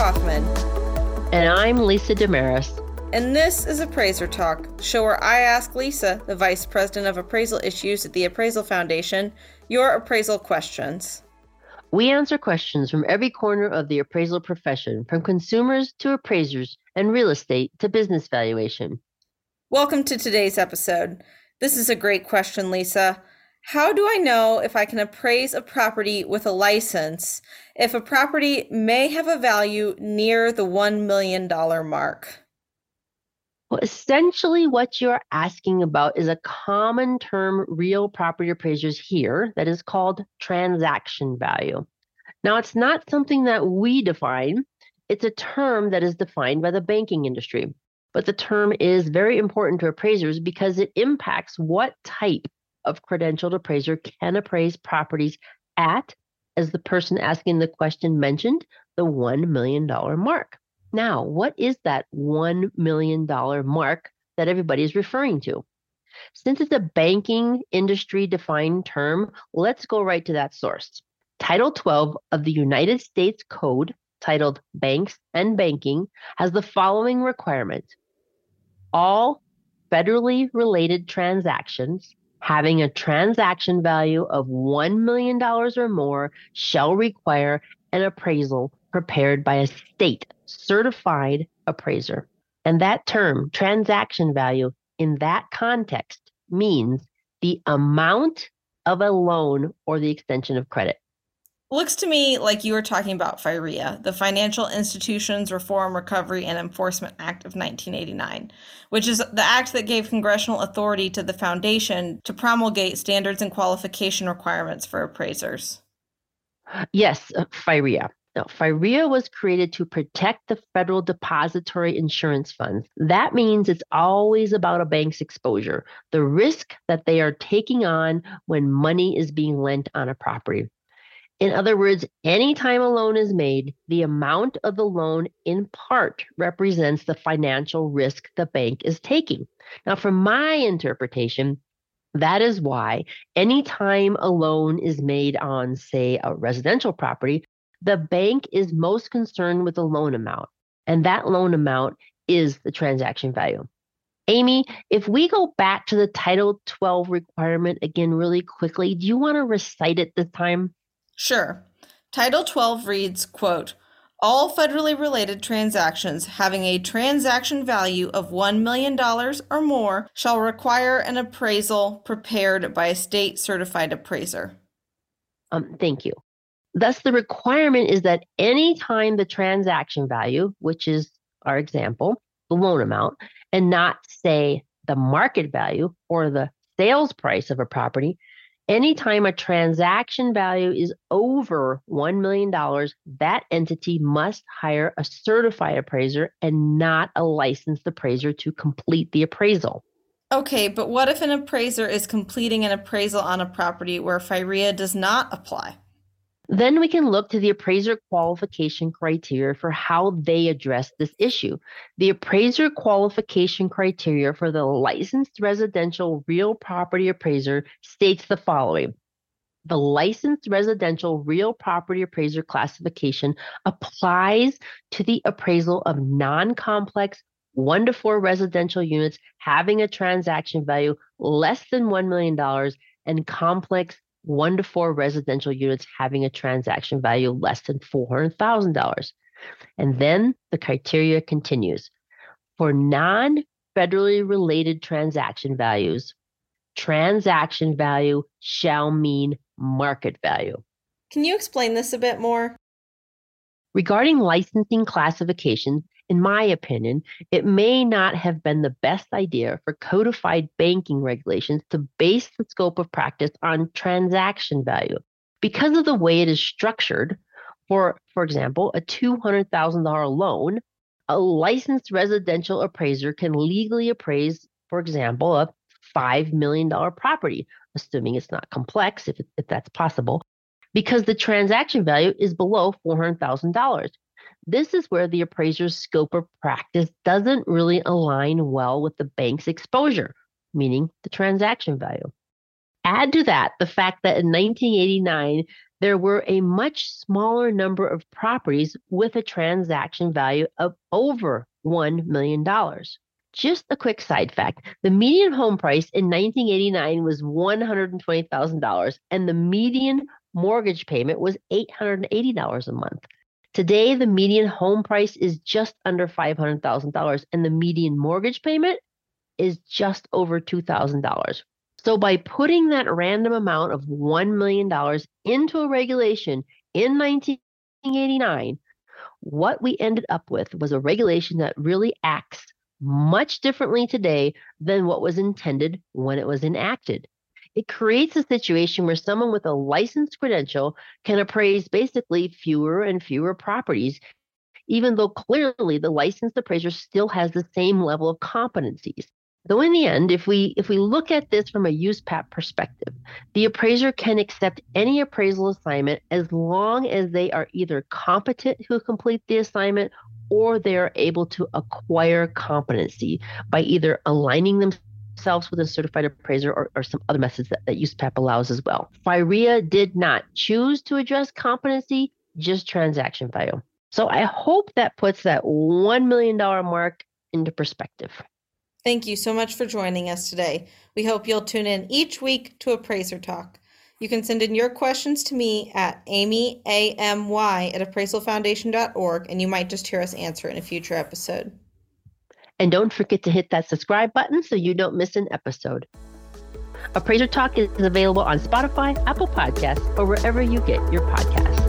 Kaufman. And I'm Lisa Desmarais. And this is Appraiser Talk, the show where I ask Lisa, the Vice President of Appraisal Issues at the Appraisal Foundation, your appraisal questions. We answer questions from every corner of the appraisal profession, from consumers to appraisers and real estate to business valuation. Welcome to today's episode. This is a great question, Lisa. How do I know if I can appraise a property with a license if a property may have a value near the $1 million mark? Well, essentially, what you're asking about is a common term real property appraisers hear that is called transaction value. Now, it's not something that we define, it's a term that is defined by the banking industry. But the term is very important to appraisers because it impacts what type of credentialed appraiser can appraise properties at, as the person asking the question mentioned, the $1 million mark. Now, what is that $1 million mark that everybody is referring to? Since it's a banking industry defined term, let's go right to that source. Title 12 of the United States Code, titled Banks and Banking, has the following requirement All federally related transactions having a transaction value of $1 million or more shall require an appraisal prepared by a state certified appraiser. And that term, transaction value, in that context means the amount of a loan or the extension of credit. Looks to me like you were talking about FIRREA, the Financial Institutions Reform, Recovery, and Enforcement Act of 1989, which is the act that gave congressional authority to the foundation to promulgate standards and qualification requirements for appraisers. Yes, uh, FIRREA. Now, FIRREA was created to protect the federal depository insurance funds. That means it's always about a bank's exposure, the risk that they are taking on when money is being lent on a property. In other words, anytime a loan is made, the amount of the loan in part represents the financial risk the bank is taking. Now, from my interpretation, that is why anytime a loan is made on, say, a residential property, the bank is most concerned with the loan amount, and that loan amount is the transaction value. Amy, if we go back to the Title 12 requirement again really quickly, do you want to recite it this time? Sure. Title 12 reads, quote, all federally related transactions having a transaction value of $1 million or more shall require an appraisal prepared by a state certified appraiser. Um, thank you. Thus, the requirement is that anytime the transaction value, which is our example, the loan amount, and not say the market value or the sales price of a property, Anytime a transaction value is over $1 million, that entity must hire a certified appraiser and not a licensed appraiser to complete the appraisal. Okay, but what if an appraiser is completing an appraisal on a property where FIRREA does not apply? Then we can look to the appraiser qualification criteria for how they address this issue. The appraiser qualification criteria for the licensed residential real property appraiser states the following. The licensed residential real property appraiser classification applies to the appraisal of non complex one to four residential units having a transaction value less than $1 million and complex one to four residential units having a transaction value less than $400,000. And then the criteria continues. For non federally related transaction values, transaction value shall mean market value. Can you explain this a bit more? Regarding licensing classifications, in my opinion, it may not have been the best idea for codified banking regulations to base the scope of practice on transaction value. Because of the way it is structured, for, for example, a $200,000 loan, a licensed residential appraiser can legally appraise, for example, a $5 million property, assuming it's not complex, if, if that's possible, because the transaction value is below $400,000. This is where the appraiser's scope of practice doesn't really align well with the bank's exposure, meaning the transaction value. Add to that the fact that in 1989, there were a much smaller number of properties with a transaction value of over $1 million. Just a quick side fact the median home price in 1989 was $120,000, and the median mortgage payment was $880 a month. Today, the median home price is just under $500,000, and the median mortgage payment is just over $2,000. So, by putting that random amount of $1 million into a regulation in 1989, what we ended up with was a regulation that really acts much differently today than what was intended when it was enacted. It creates a situation where someone with a licensed credential can appraise basically fewer and fewer properties, even though clearly the licensed appraiser still has the same level of competencies. Though in the end, if we if we look at this from a USPAP perspective, the appraiser can accept any appraisal assignment as long as they are either competent to complete the assignment or they're able to acquire competency by either aligning themselves with a certified appraiser or, or some other methods that, that USPAP allows as well. FIRREA did not choose to address competency, just transaction value. So I hope that puts that $1 million mark into perspective. Thank you so much for joining us today. We hope you'll tune in each week to Appraiser Talk. You can send in your questions to me at amy, A-M-Y, at appraisalfoundation.org, and you might just hear us answer in a future episode. And don't forget to hit that subscribe button so you don't miss an episode. Appraiser Talk is available on Spotify, Apple Podcasts, or wherever you get your podcasts.